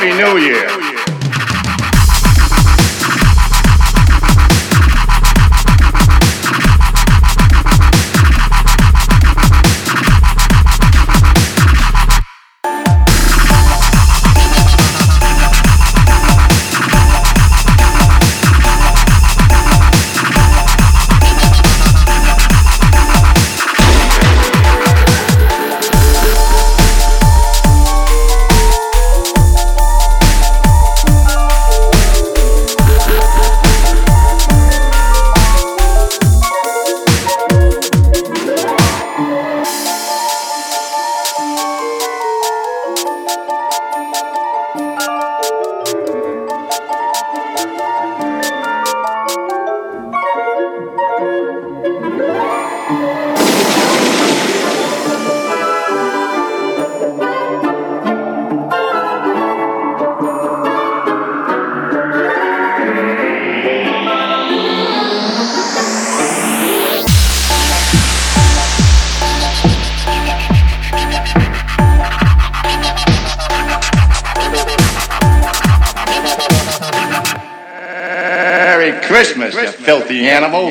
Happy New Year. Filthy animal.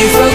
You've